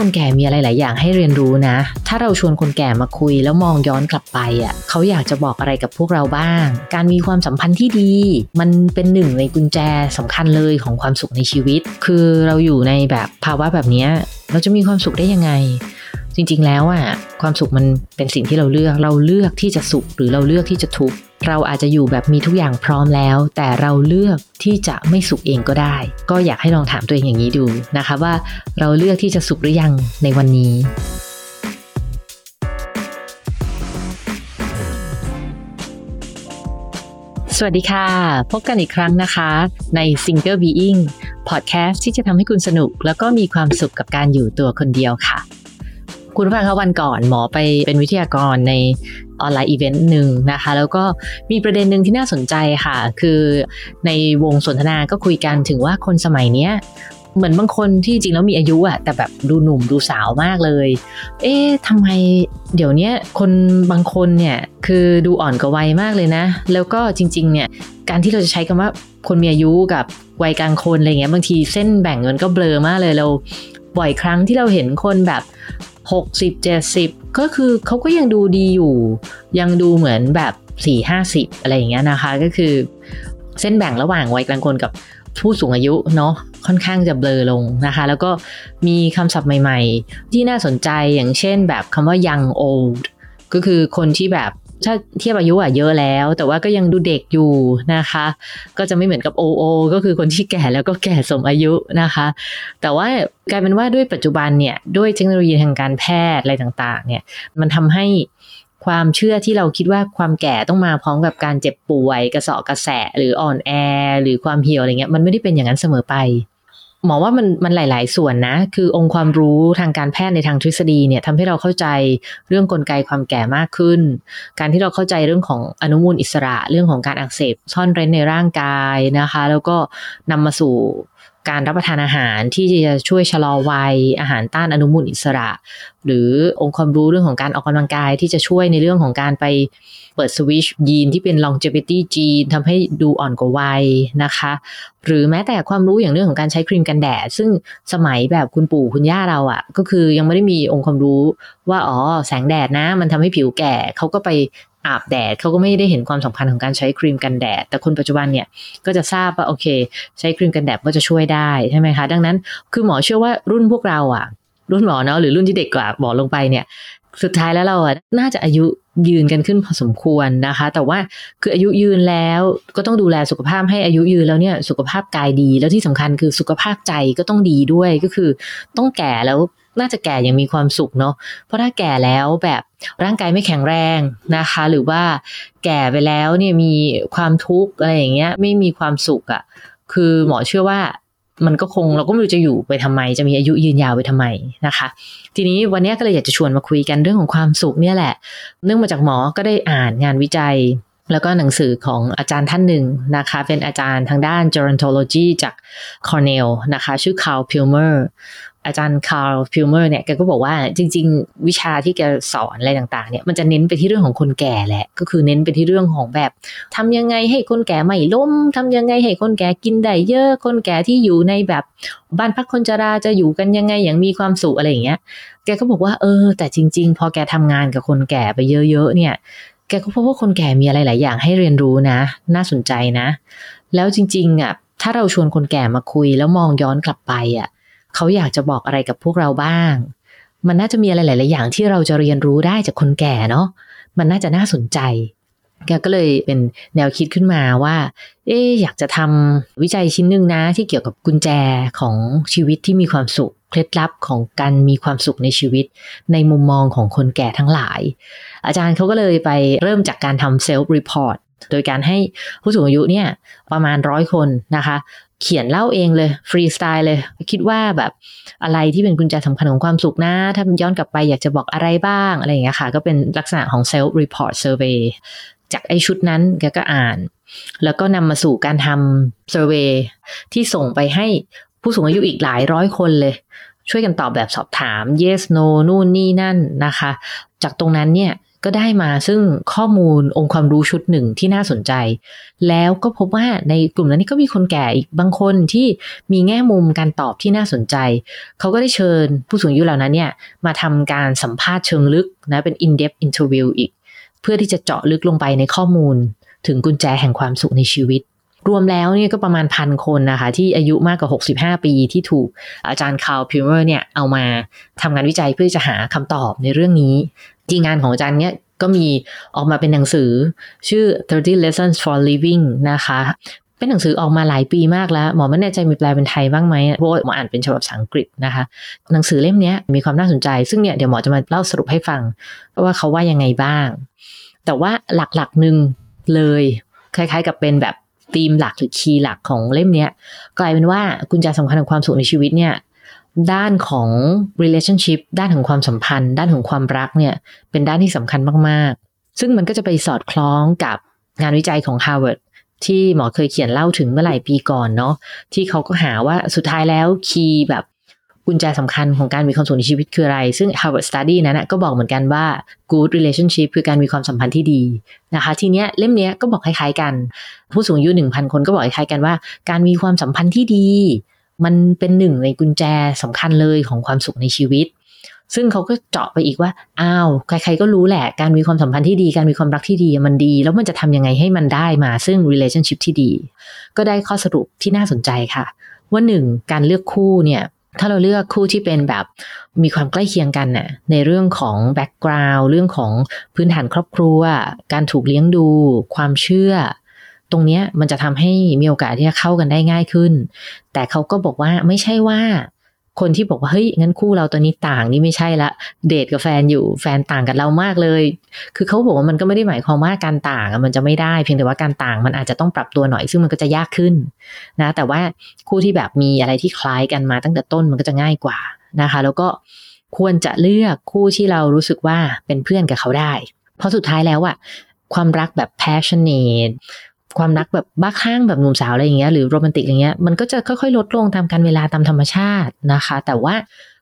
คนแก่มีอะไรหลายอย่างให้เรียนรู้นะ ถ้าเราชวนคนแก่มาคุยแล้วมองย้อนกลับไปอะเขาอยากจะบอกอะไรกับพวกเราบ้าง การมีความสัมพันธ์ที่ดี มันเป็นหนึ่งในกุญแจสำคัญเลยของความสุขในชีวิต คือเราอยู่ในแบบภาวะแบบนี้เราจะมีความสุขได้ยังไง จริงๆแล้วอะความสุขมันเป็นสิ่งที่เราเลือก เราเลือกที่จะสุขหรือเราเลือกที่จะทุกข์ เราอาจจะอยู่แบบมีทุกอย่างพร้อมแล้ว แต่เราเลือกที่จะไม่สุขเองก็ได้ ก็อยากให้ลองถามตัวเองอย่างนี้ดูนะคะว่าเราเลือกที่จะสุขหรือยังในวันนี้สวัสดีค่ะ พบกันอีกครั้งนะคะใน Single Being Podcast ที่จะทำให้คุณสนุก แล้วก็มีความสุขกับการอยู่ตัวคนเดียวค่ะ คุณผู้ฟังคะวันก่อนหมอไปเป็นวิทยากรในออนไลน์อีเวนต์หนึ่งนะคะ แล้วก็มีประเด็นหนึ่งที่น่าสนใจค่ะ คือในวงสนทนาก็คุยกันถึงว่าคนสมัยเนี้ยเหมือนบางคนที่จริงแล้วมีอายุอะแต่แบบดูหนุ่มดูสาวมากเลย เอ๊ะทำไมเดี๋ยวนี้คนบางคนเนี่ยคือดูอ่อนกว่าวัยมากเลยนะ แล้วก็จริงๆเนี่ยการที่เราจะใช้คำว่าคนมีอายุกับวัยกลางคนอะไรเงี้ยบางทีเส้นแบ่งมันก็เบลอมากเลยเราบ่อยครั้งที่เราเห็นคนแบบ 60 70 ก็คือเขาก็ยังดูดีอยู่ ยังดูเหมือนแบบ 4 50 อะไรอย่างเงี้ยนะคะ ก็คือเส้นแบ่งระหว่างวัยกลางคนกับผู้สูงอายุเนาะค่อนข้างจะเบลอลงนะคะ แล้วก็มีคำศัพท์ใหม่ ๆ ที่น่าสนใจอย่างเช่นแบบคำว่า young old ก็คือคนที่แบบ ถ้าเทียบอายุอะเยอะแล้ว แต่ว่าก็ยังดูเด็กอยู่นะคะ ก็จะไม่เหมือนกับ OO ก็คือคนที่แก่แล้วก็แก่สมอายุนะคะ แต่ว่ากลายเป็นว่าด้วยปัจจุบันเนี่ยด้วยเทคโนโลยีทางการแพทย์อะไรต่างๆ เนี่ยมันทำให้ความเชื่อที่เราคิดว่าความแก่ต้องมาพร้อมกับการเจ็บป่วย กระสาะกระแสะหรืออ่อนแอ หรือความเหี่ยวอะไรเงี้ยมันไม่ได้เป็นอย่างนั้นเสมอไป หมอว่ามันมันหลาย ๆ ส่วนนะ คือองค์ความรู้ทางการแพทย์ในทางทฤษฎีเนี่ยทำให้เราเข้าใจเรื่องกลไกความแก่มากขึ้น การที่เราเข้าใจเรื่องของอนุมูลอิสระเรื่องของการอักเสบซ่อนเร้นในร่างกายนะคะ แล้วก็นำมาสู่การรับประทานอาหารที่จะช่วยชะลอวัยอาหารต้านอนุมูลอิสระ หรือองค์ความรู้เรื่องของการออกกำลังกายที่จะช่วยในเรื่องของการไป ปิดสวิชยีนที่เป็น longevity gene ทำให้ดูอ่อนกว่าวัยนะคะ หรือแม้แต่ความรู้อย่างเรื่องของการใช้ครีมกันแดด ซึ่งสมัยแบบคุณปู่คุณย่าเราอะ่ะ ก็คือยังไม่ได้มีองค์ความรู้ว่าอ๋อแสงแดดนะ มันทำให้ผิวแก่เขาก็ไปอาบแดดเขาก็ไม่ได้เห็นความสำคัญของการใช้ครีมกันแดด แต่คนปัจจุบันเนี่ยก็จะทราบว่าโอเค ใช้ครีมกันแดดก็จะช่วยได้ใช่ไหมคะดังนั้นคือหมอเชื่อว่ารุ่นพวกเราอะ รุ่นหมอเนาะหรือรุ่นที่เด็กกว่าหมอลงไปเนี่ย สุดท้ายแล้วเราอะน่าจะอายุ ยืนกันขึ้นพอสมควรนะคะ แต่ว่าคืออายุยืนแล้วก็ต้องดูแลสุขภาพให้อายุยืนแล้วเนี่ยสุขภาพกายดี แล้วที่สำคัญคือสุขภาพใจก็ต้องดีด้วยก็คือต้องแก่แล้วน่าจะแก่อย่างมีความสุขเนาะ เพราะถ้าแก่แล้วแบบร่างกายไม่แข็งแรงนะคะ หรือว่าแก่ไปแล้วเนี่ยมีความทุกข์อะไรอย่างเงี้ยไม่มีความสุขอะ่ะ คือหมอเชื่อว่า มันก็คงเราก็ไม่รู้จะอยู่ไปทำไม จะมีอายุยืนยาวไปทำไมนะคะ ทีนี้วันนี้ก็เลยอยากจะชวนมาคุยกันเรื่องของความสุขเนี่ยแหละ เนื่องมาจากหมอก็ได้อ่านงานวิจัย แล้วก็หนังสือของอาจารย์ท่านหนึ่งนะคะ เป็นอาจารย์ทางด้าน gerontology จาก Cornell นะคะ ชื่อ Karl Pillemer อาจารย์ Karl Pillemer เนี่ยแกก็บอกว่าจริง ๆ วิชาที่แกสอนอะไรต่างๆเนี่ยมันจะเน้นไปที่เรื่องของคนแก่แหละ ก็คือเน้นไปที่เรื่องของแบบทำยังไงให้คนแก่ไม่ล้มทำยังไงให้คนแก่กินได้เยอะ คนแก่ที่อยู่ในแบบบ้านพักคนชราจะอยู่กันยังไงอย่างมีความสุขอะไรอย่างเงี้ยแกก็บอกว่าเออ แต่จริง ๆ พอแกทำงานกับคนแก่ไปเยอะ ๆ เนี่ยแกก็พบว่าคนแก่มีอะไรหลายอย่างให้เรียนรู้นะ น่าสนใจนะ แล้วจริงๆอะถ้าเราชวนคนแก่มาคุยแล้วมองย้อนกลับไปอะ เขาอยากจะบอกอะไรกับพวกเราบ้าง มันน่าจะมีอะไรหลาย ๆ อย่างที่เราจะเรียนรู้ได้จากคนแก่เนาะมันน่าจะน่าสนใจแกก็เลยเป็นแนวคิดขึ้นมาว่า เอ๊อยากจะทำวิจัยชิ้นหนึ่งนะ ที่เกี่ยวกับกุญแจของชีวิตที่มีความสุข เคล็ดลับของการมีความสุขในชีวิต ในมุมมองของคนแก่ทั้งหลาย อาจารย์เขาก็เลยไปเริ่มจากการทำ self report โดยการให้ผู้สูงอายุเนี่ยประมาณร้อยคนนะคะ เขียนเล่าเองเลยฟรีสไตล์เลย คิดว่าแบบอะไรที่เป็นกุญแจสำคัญของความสุขนะ ถ้าย้อนกลับไปอยากจะบอกอะไรบ้างอะไรอย่างเงี้ยค่ะ ก็เป็นลักษณะของ self report survey จากไอชุดนั้นแกก็อ่าน แล้วก็นำมาสู่การทำเซอร์เวยที่ส่งไปให้ผู้สูงอายุอีกหลายร้อยคนเลย ช่วยกันตอบแบบสอบถาม yes no นู่นนี่นั่นนะคะ จากตรงนั้นเนี่ย ก็ได้มาซึ่งข้อมูลองค์ความรู้ชุดหนึ่งที่น่าสนใจ แล้วก็พบว่าในกลุ่มนั้นก็มีคนแก่อีกบางคนที่มีแง่มุมการตอบที่น่าสนใจ เขาก็ได้เชิญผู้สูงอายุเหล่านั้นเนี่ยมาทำการสัมภาษณ์เชิงลึกนะเป็น in-depth interview อีก เพื่อที่จะเจาะลึกลงไปในข้อมูล ถึงกุญแจแห่งความสุขในชีวิตรวมแล้วเนี่ยก็ประมาณพันคนนะคะ ที่อายุมากกว่า 65 ปีที่ถูกอาจารย์ Karl Pillemer เนี่ยเอามาทำงานวิจัยเพื่อจะหาคำตอบในเรื่องนี้ จริงงานของอาจารย์เนี่ยก็มีออกมาเป็นหนังสือชื่อ 30 lessons for living นะคะ เป็นหนังสือออกมาหลายปีมากแล้ว หมอไม่แน่ใจมีแปลเป็นไทยบ้างไหมเพราะหมออ่านเป็นฉบับภาษาอังกฤษนะคะ หนังสือเล่มนี้มีความน่าสนใจ ซึ่งเนี่ยเดี๋ยวหมอจะมาเล่าสรุปให้ฟัง ว่าเขาว่ายังไงบ้าง แต่ว่าหลักๆหนึ่งเลย คล้ายๆกับเป็นแบบธีมหลักหรือคีย์หลักของเล่มนี้กลายเป็นว่ากุญแจสำคัญของความสุขในชีวิตเนี่ย ด้านของ relationship ด้านของความสัมพันธ์ ด้านของความรักเนี่ยเป็นด้านที่สำคัญมาก ๆ ซึ่งมันก็จะไปสอดคล้องกับงานวิจัยของ Harvard ที่หมอเคยเขียนเล่าถึงเมื่อหลายปีก่อนเนาะที่เขาก็หาว่าสุดท้ายแล้วคีย์แบบกุญแจสำคัญของการมีความสุขในชีวิตคืออะไร ซึ่ง Harvard Study นั้นนะก็บอกเหมือนกันว่า good relationship คือการมีความสัมพันธ์ที่ดีนะคะ ทีเนี้ยเล่มเนี้ยก็บอกคล้ายๆกัน ผู้สูงอายุหนึ่งพันคนก็บอกคล้ายๆกันว่า การมีความสัมพันธ์ที่ดี มันเป็นหนึ่งในกุญแจสำคัญเลยของความสุขในชีวิต ซึ่งเขาก็เจาะไปอีกว่า อ้าว ใครๆก็รู้แหละ การมีความสัมพันธ์ที่ดี การมีความรักที่ดีมันดี แล้วมันจะทำยังไงให้มันได้มา ซึ่ง relationship ที่ดี ก็ได้ข้อสรุปที่น่าสนใจค่ะ ว่าหนึ่งการเลือกคู่เนี่ยถ้าเราเลือกคู่ที่เป็นแบบมีความใกล้เคียงกันน่ะในเรื่องของแบ็กกราวด์เรื่องของพื้นฐานครอบครัว การถูกเลี้ยงดู ความเชื่อ ตรงนี้มันจะทำให้มีโอกาสที่จะเข้ากันได้ง่ายขึ้น แต่เขาก็บอกว่าไม่ใช่ว่า คนที่บอกว่าเฮ้ยงั้นคู่เราตัวนี้ต่างนี่ไม่ใช่ละเดทกับแฟนอยู่แฟนต่างกับเรามากเลย คือเขาบอกว่ามันก็ไม่ได้หมายความว่าการต่างมันจะไม่ได้เพียงแต่ว่าการต่างมันอาจจะต้องปรับตัวหน่อยซึ่งมันก็จะยากขึ้นนะแต่ว่าคู่ที่แบบมีอะไรที่คล้ายกันมาตั้งแต่ต้นมันก็จะง่ายกว่านะคะ แล้วก็ควรจะเลือกคู่ที่เรารู้สึกว่าเป็นเพื่อนกับเขาได้ เพราะสุดท้ายแล้วอะความรักแบบ passionate ความรักแบบบ้าคลั่งแบบหนุ่มสาวอะไรอย่างเงี้ยหรือโรแมนติกอะไรเงี้ยมันก็จะค่อยๆ ลดลงตามการเวลาตามธรรมชาตินะคะ แต่ว่า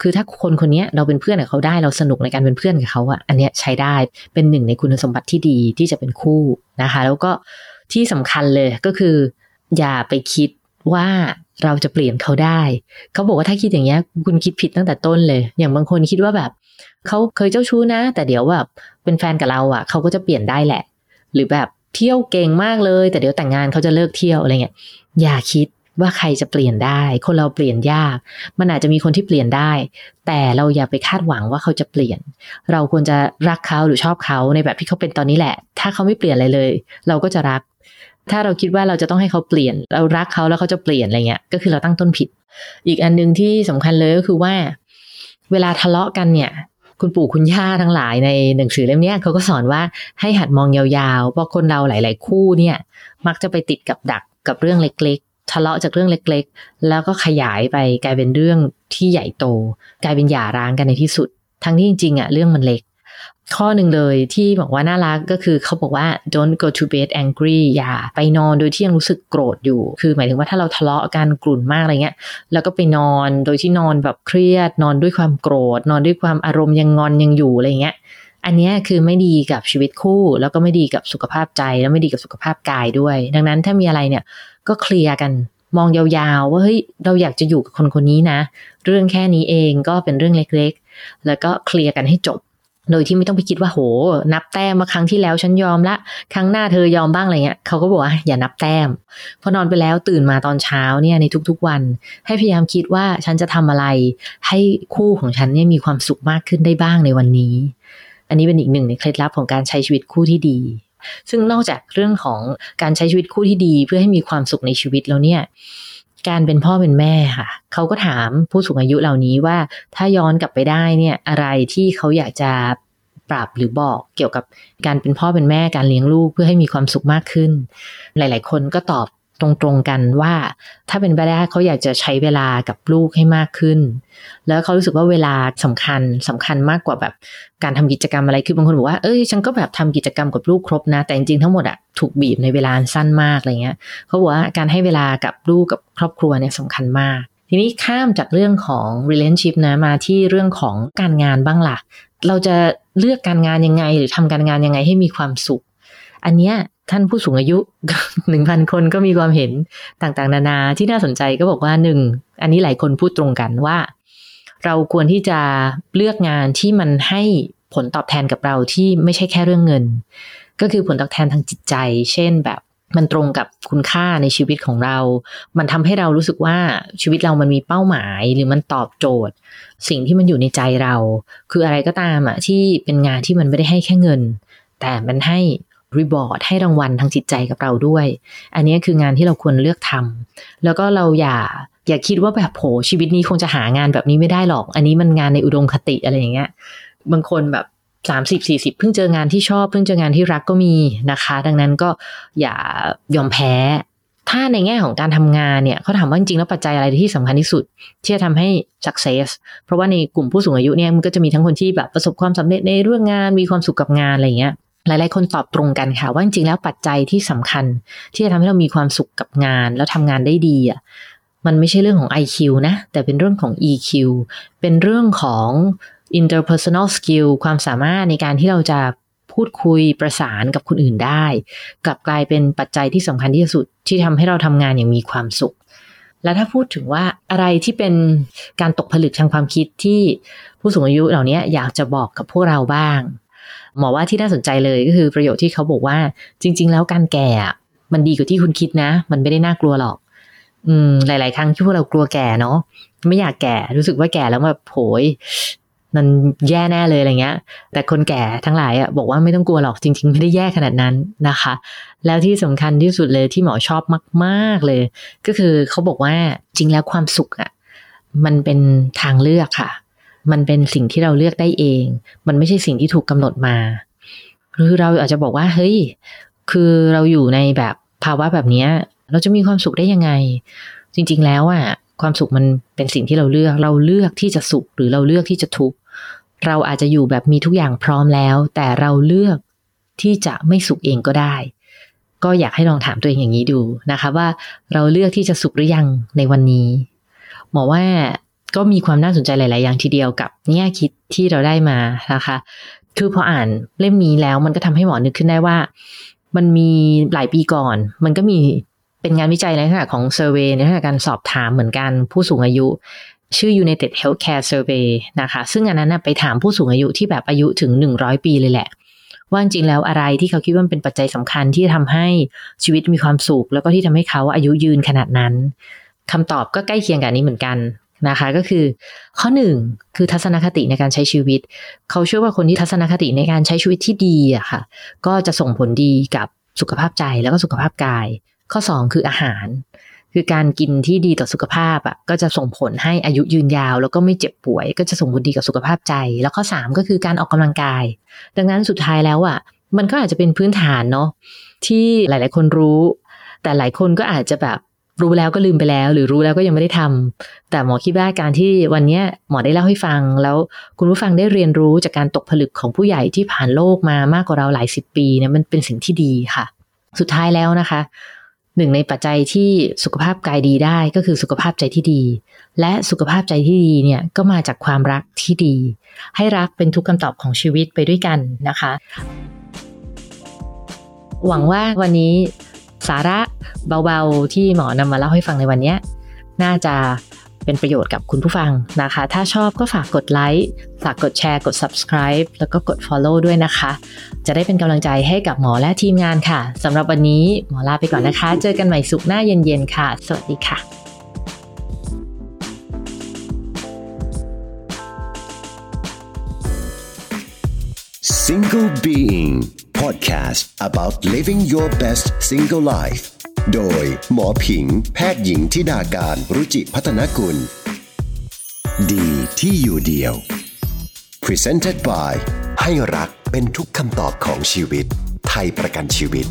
คือถ้าคนคนนี้เราเป็นเพื่อนกับเขาได้เราสนุกในการเป็นเพื่อนกับเขาอะอันเนี้ยใช้ได้เป็นหนึ่งในคุณสมบัติที่ดีที่จะเป็นคู่นะคะ แล้วก็ที่สำคัญเลยก็คือ อย่าไปคิดว่าเราจะเปลี่ยนเขาได้ เขาบอกว่าถ้าคิดอย่างเงี้ยคุณคิดผิดตั้งแต่ต้นเลย อย่างบางคนคิดว่าแบบเขาเคยเจ้าชู้นะ แต่เดี๋ยวแบบเป็นแฟนกับเราอะเขาก็จะเปลี่ยนได้แหละ หรือแบบ เที่ยวเก่งมากเลย แต่เดี๋ยวแต่งงานเขาจะเลิกเที่ยวอะไรเงี้ยอย่าคิดว่าใครจะเปลี่ยนได้ คนเราเปลี่ยนยาก มันอาจจะมีคนที่เปลี่ยนได้ แต่เราอย่าไปคาดหวังว่าเขาจะเปลี่ยน เราควรจะรักเขาหรือชอบเขาในแบบที่เขาเป็นตอนนี้แหละ ถ้าเขาไม่เปลี่ยนอะไรเลย เราก็จะรัก ถ้าเราคิดว่าเราจะต้องให้เขาเปลี่ยน เรารักเขาแล้วเขาจะเปลี่ยนอะไรเงี้ย ก็คือเราตั้งต้นผิด อีกอันหนึ่งที่สำคัญเลยก็คือว่า เวลาทะเลาะกันเนี่ย คุณปู่คุณย่าทั้งหลายในหนังสือเล่มนี้เขาก็สอนว่าให้หัดมองยาวๆ เพราะคนเราหลาย ๆ คู่เนี่ย มักจะไปติดกับดักกับเรื่องเล็กๆ ทะเลาะจากเรื่องเล็กๆ แล้วก็ขยายไปกลายเป็นเรื่องที่ใหญ่โต กลายเป็นหย่าร้างกันในที่สุด ทั้งที่จริงๆอะเรื่องมันเล็ก ข้อหนึ่งเลยที่บอกว่าน่ารักก็คือเขาบอกว่า don't go to bed angry อย่าไปนอนโดยที่ยังรู้สึกโกรธอยู่ คือหมายถึงว่าถ้าเราทะเลาะกันกลุ่นมากอะไรเงี้ย แล้วก็ไปนอนโดยที่นอนแบบเครียด นอนด้วยความโกรธ นอนด้วยความอารมณ์ยังงอนยังอยู่อะไรเงี้ย อันนี้คือไม่ดีกับชีวิตคู่ แล้วก็ไม่ดีกับสุขภาพใจ แล้วไม่ดีกับสุขภาพกายด้วย ดังนั้นถ้ามีอะไรเนี่ยก็เคลียร์กันมองยาวๆว่าเฮ้ยเราอยากจะอยู่กับคนคนนี้นะ เรื่องแค่นี้เองก็เป็นเรื่องเล็กๆ แล้วก็เคลียร์กันให้จบ โดยที่ไม่ต้องไปคิดว่าโห นับแต้มมาครั้งที่แล้วฉันยอมละ ครั้งหน้าเธอยอมบ้างอะไรเงี้ยเขาก็บอกว่าอย่านับแต้มพอนอนไปแล้วตื่นมาตอนเช้าเนี่ยในทุกๆวัน ให้พยายามคิดว่าฉันจะทำอะไร ให้คู่ของฉันเนี่ยมีความสุขมากขึ้นได้บ้างในวันนี้ อันนี้เป็นอีกหนึ่งในเคล็ดลับของการใช้ชีวิตคู่ที่ดี ซึ่งนอกจากเรื่องของการใช้ชีวิตคู่ที่ดี เพื่อให้มีความสุขในชีวิตแล้วเนี่ย การเป็นพ่อเป็นแม่ค่ะ เขาก็ถามผู้สูงอายุเหล่านี้ว่า ถ้าย้อนกลับไปได้เนี่ยอะไรที่เขาอยากจะปรับหรือบอกเกี่ยวกับการเป็นพ่อเป็นแม่การเลี้ยงลูกเพื่อให้มีความสุขมากขึ้น หลาย ๆ คนก็ตอบ ตรงๆกันว่า ถ้าเป็นไปได้เขาอยากจะใช้เวลากับลูกให้มากขึ้น แล้วเขารู้สึกว่าเวลาสำคัญสำคัญมากกว่าแบบการทำกิจกรรมอะไรคือบางคนบอกว่าเอ้ยฉันก็แบบทำกิจกรรมกับลูกครบนะ แต่จริงๆทั้งหมดอะถูกบีบในเวลาสั้นมากอะไรเงี้ยเขาบอกว่าการให้เวลากับลูกกับครอบครัวเนี่ยสำคัญมาก ทีนี้ข้ามจากเรื่องของ relationship นะมาที่เรื่องของการงานบ้างล่ะเราจะเลือกการงานยังไง หรือทำการงานยังไงให้มีความสุข อันเนี้ยท่านผู้สูงอายุหนึ่งพันคนก็มีความเห็นต่างๆ นานาที่น่าสนใจก็บอกว่าหนึ่งอันนี้หลายคนพูดตรงกันว่า เราควรที่จะเลือกงานที่มันให้ผลตอบแทนกับเราที่ไม่ใช่แค่เรื่องเงิน ก็คือผลตอบแทนทางจิตใจ เช่นแบบมันตรงกับคุณค่าในชีวิตของเรา มันทำให้เรารู้สึกว่าชีวิตเรามันมีเป้าหมาย หรือมันตอบโจทย์ สิ่งที่มันอยู่ในใจเรา คืออะไรก็ตามอะที่เป็นงานที่มันไม่ได้ให้แค่เงิน แต่มันให้ รีบอร์ดให้รางวัลทางจิตใจกับเราด้วย อันนี้คืองานที่เราควรเลือกทำแล้วก็เราอย่าอย่าคิดว่าแบบโหชีวิตนี้คงจะหางานแบบนี้ไม่ได้หรอก อันนี้มันงานในอุดมคติอะไรอย่างเงี้ย บางคนแบบสามสิบสี่สิบเพิ่งเจองานที่ชอบ เพิ่งเจองานที่รักก็มีนะคะ ดังนั้นก็อย่ายอมแพ้ ถ้าในแง่ของการทำงานเนี่ยเขาถามว่าจริงๆแล้วปัจจัยอะไรที่สำคัญที่สุด ที่จะทำให้ success เพราะว่าในกลุ่มผู้สูงอายุเนี่ยมันก็จะมีทั้งคนที่แบบประสบความสำเร็จในเรื่องงานมีความสุขกับงานอะไรเงี้ย หลาย ๆ คนตอบตรงกันค่ะ ว่าจริง ๆ แล้วปัจจัยที่สำคัญ ที่จะทำให้เรามีความสุขกับงาน แล้วทำงานได้ดีอะมันไม่ใช่เรื่องของ IQ นะ แต่เป็นเรื่องของ EQ เป็นเรื่องของ interpersonal skill ความสามารถในการที่เราจะพูดคุยประสานกับคนอื่นได้ กลับกลายเป็นปัจจัยที่สำคัญที่สุดที่ทำให้เราทำงานอย่างมีความสุข และถ้าพูดถึงว่าอะไรที่เป็นการตกผลึกทางความคิดที่ผู้สูงอายุเหล่านี้อยากจะบอกกับพวกเราบ้าง หมอว่าที่น่าสนใจเลยก็คือประโยชน์ที่เขาบอกว่า จริง ๆ แล้วการแก่มันดีกว่าที่คุณคิดนะ มันไม่ได้น่ากลัวหรอก อืม หลาย ๆ ครั้งที่พวกเรากลัวแก่เนาะไม่อยากแก่รู้สึกว่าแก่แล้วแบบโผยมันแย่แน่เลยอะไรเงี้ย แต่คนแก่ทั้งหลายอะบอกว่าไม่ต้องกลัวหรอกจริง ๆ ไม่ได้แย่ขนาดนั้นนะคะ แล้วที่สำคัญที่สุดเลยที่หมอชอบมาก ๆเลย ก็คือเขาบอกว่าจริงแล้วความสุขอะมันเป็นทางเลือกค่ะ มันเป็นสิ่งที่เราเลือกได้เอง มันไม่ใช่สิ่งที่ถูกกำหนดมา หรือเราอาจจะบอกว่า เฮ้ย คือเราอยู่ในแบบภาวะแบบนี้เราจะมีความสุขได้ยังไง จริง ๆ แล้วอะความสุขมันเป็นสิ่งที่เราเลือก เราเลือกที่จะสุขหรือเราเลือกที่จะทุกข์ เราอาจจะอยู่แบบมีทุกอย่างพร้อมแล้ว แต่เราเลือกที่จะไม่สุขเองก็ได้ ก็อยากให้ลองถามตัวเองอย่างนี้ดูนะคะ ว่าเราเลือกที่จะสุขหรือยังในวันนี้ หมอว่า ก็มีความน่าสนใจหลาย ๆ อย่างทีเดียวกับแง่คิดที่เราได้มานะคะ คือพออ่านเล่มนี้แล้วมันก็ทำให้หมอนึกขึ้นได้ว่า มันมีหลายปีก่อน มันก็มีเป็นงานวิจัยในลักษณะของเซอร์เวยในลักษณะการสอบถามเหมือนกันผู้สูงอายุ ชื่อ United Healthcare Survey นะคะ ซึ่งอันนั้นไปถามผู้สูงอายุที่แบบอายุถึง 100 ปีเลยแหละ ว่าจริงแล้วอะไรที่เขาคิดว่าเป็นปัจจัยสำคัญที่ทำให้ชีวิตมีความสุข แล้วก็ที่ทำให้เขาอายุยืนขนาดนั้นคำตอบก็ใกล้เคียงกับนี้เหมือนกัน นะคะก็คือข้อหนึ่งคือทัศนคติในการใช้ชีวิต เขาเชื่อว่าคนที่ทัศนคติในการใช้ชีวิตที่ดีอะค่ะ ก็จะส่งผลดีกับสุขภาพใจแล้วก็สุขภาพกาย ข้อ 2 คืออาหาร คือการกินที่ดีต่อสุขภาพอะก็จะส่งผลให้อายุยืนยาว แล้วก็ไม่เจ็บป่วย ก็จะส่งผลดีกับสุขภาพใจ แล้วข้อสามก็คือการออกกำลังกาย ดังนั้นสุดท้ายแล้วอะมันก็อาจจะเป็นพื้นฐานเนาะที่หลาย ๆ คนรู้ แต่หลายคนก็อาจจะแบบ รู้แล้วก็ลืมไปแล้ว หรือรู้แล้วก็ยังไม่ได้ทำแต่หมอคิดว่าการที่วันนี้หมอได้เล่าให้ฟัง แล้วคุณผู้ฟังได้เรียนรู้จากการตกผลึกของผู้ใหญ่ที่ผ่านโลกมามากกว่าเราหลายสิบปีเนี่ยมันเป็นสิ่งที่ดีค่ะ สุดท้ายแล้วนะคะหนึ่งในปัจจัยที่สุขภาพกายดีได้ก็คือสุขภาพใจที่ดี และสุขภาพใจที่ดีเนี่ยก็มาจากความรักที่ดี ให้รักเป็นทุกคำตอบของชีวิตไปด้วยกันนะคะ หวังว่าวันนี้ สาระเบาๆ ที่หมอนำมาเล่าให้ฟังในวันนี้ น่าจะเป็นประโยชน์กับคุณผู้ฟังนะคะ ถ้าชอบก็ฝากกดไลค์ ฝากกดแชร์ กด subscribe แล้วก็กด follow ด้วยนะคะ จะได้เป็นกำลังใจให้กับหมอและทีมงานค่ะสำหรับวันนี้หมอลาไปก่อนนะคะ เจอกันใหม่สุขหน้าเย็นๆค่ะ สวัสดีค่ะ Single Being Podcast about living your best single life โดยหมอผิง แพทย์หญิงทิดาการรุจิพัฒนกุล ดีที่อยู่เดียว Presented by ให้รักเป็นทุกคำตอบของชีวิต ไทยประกันชีวิต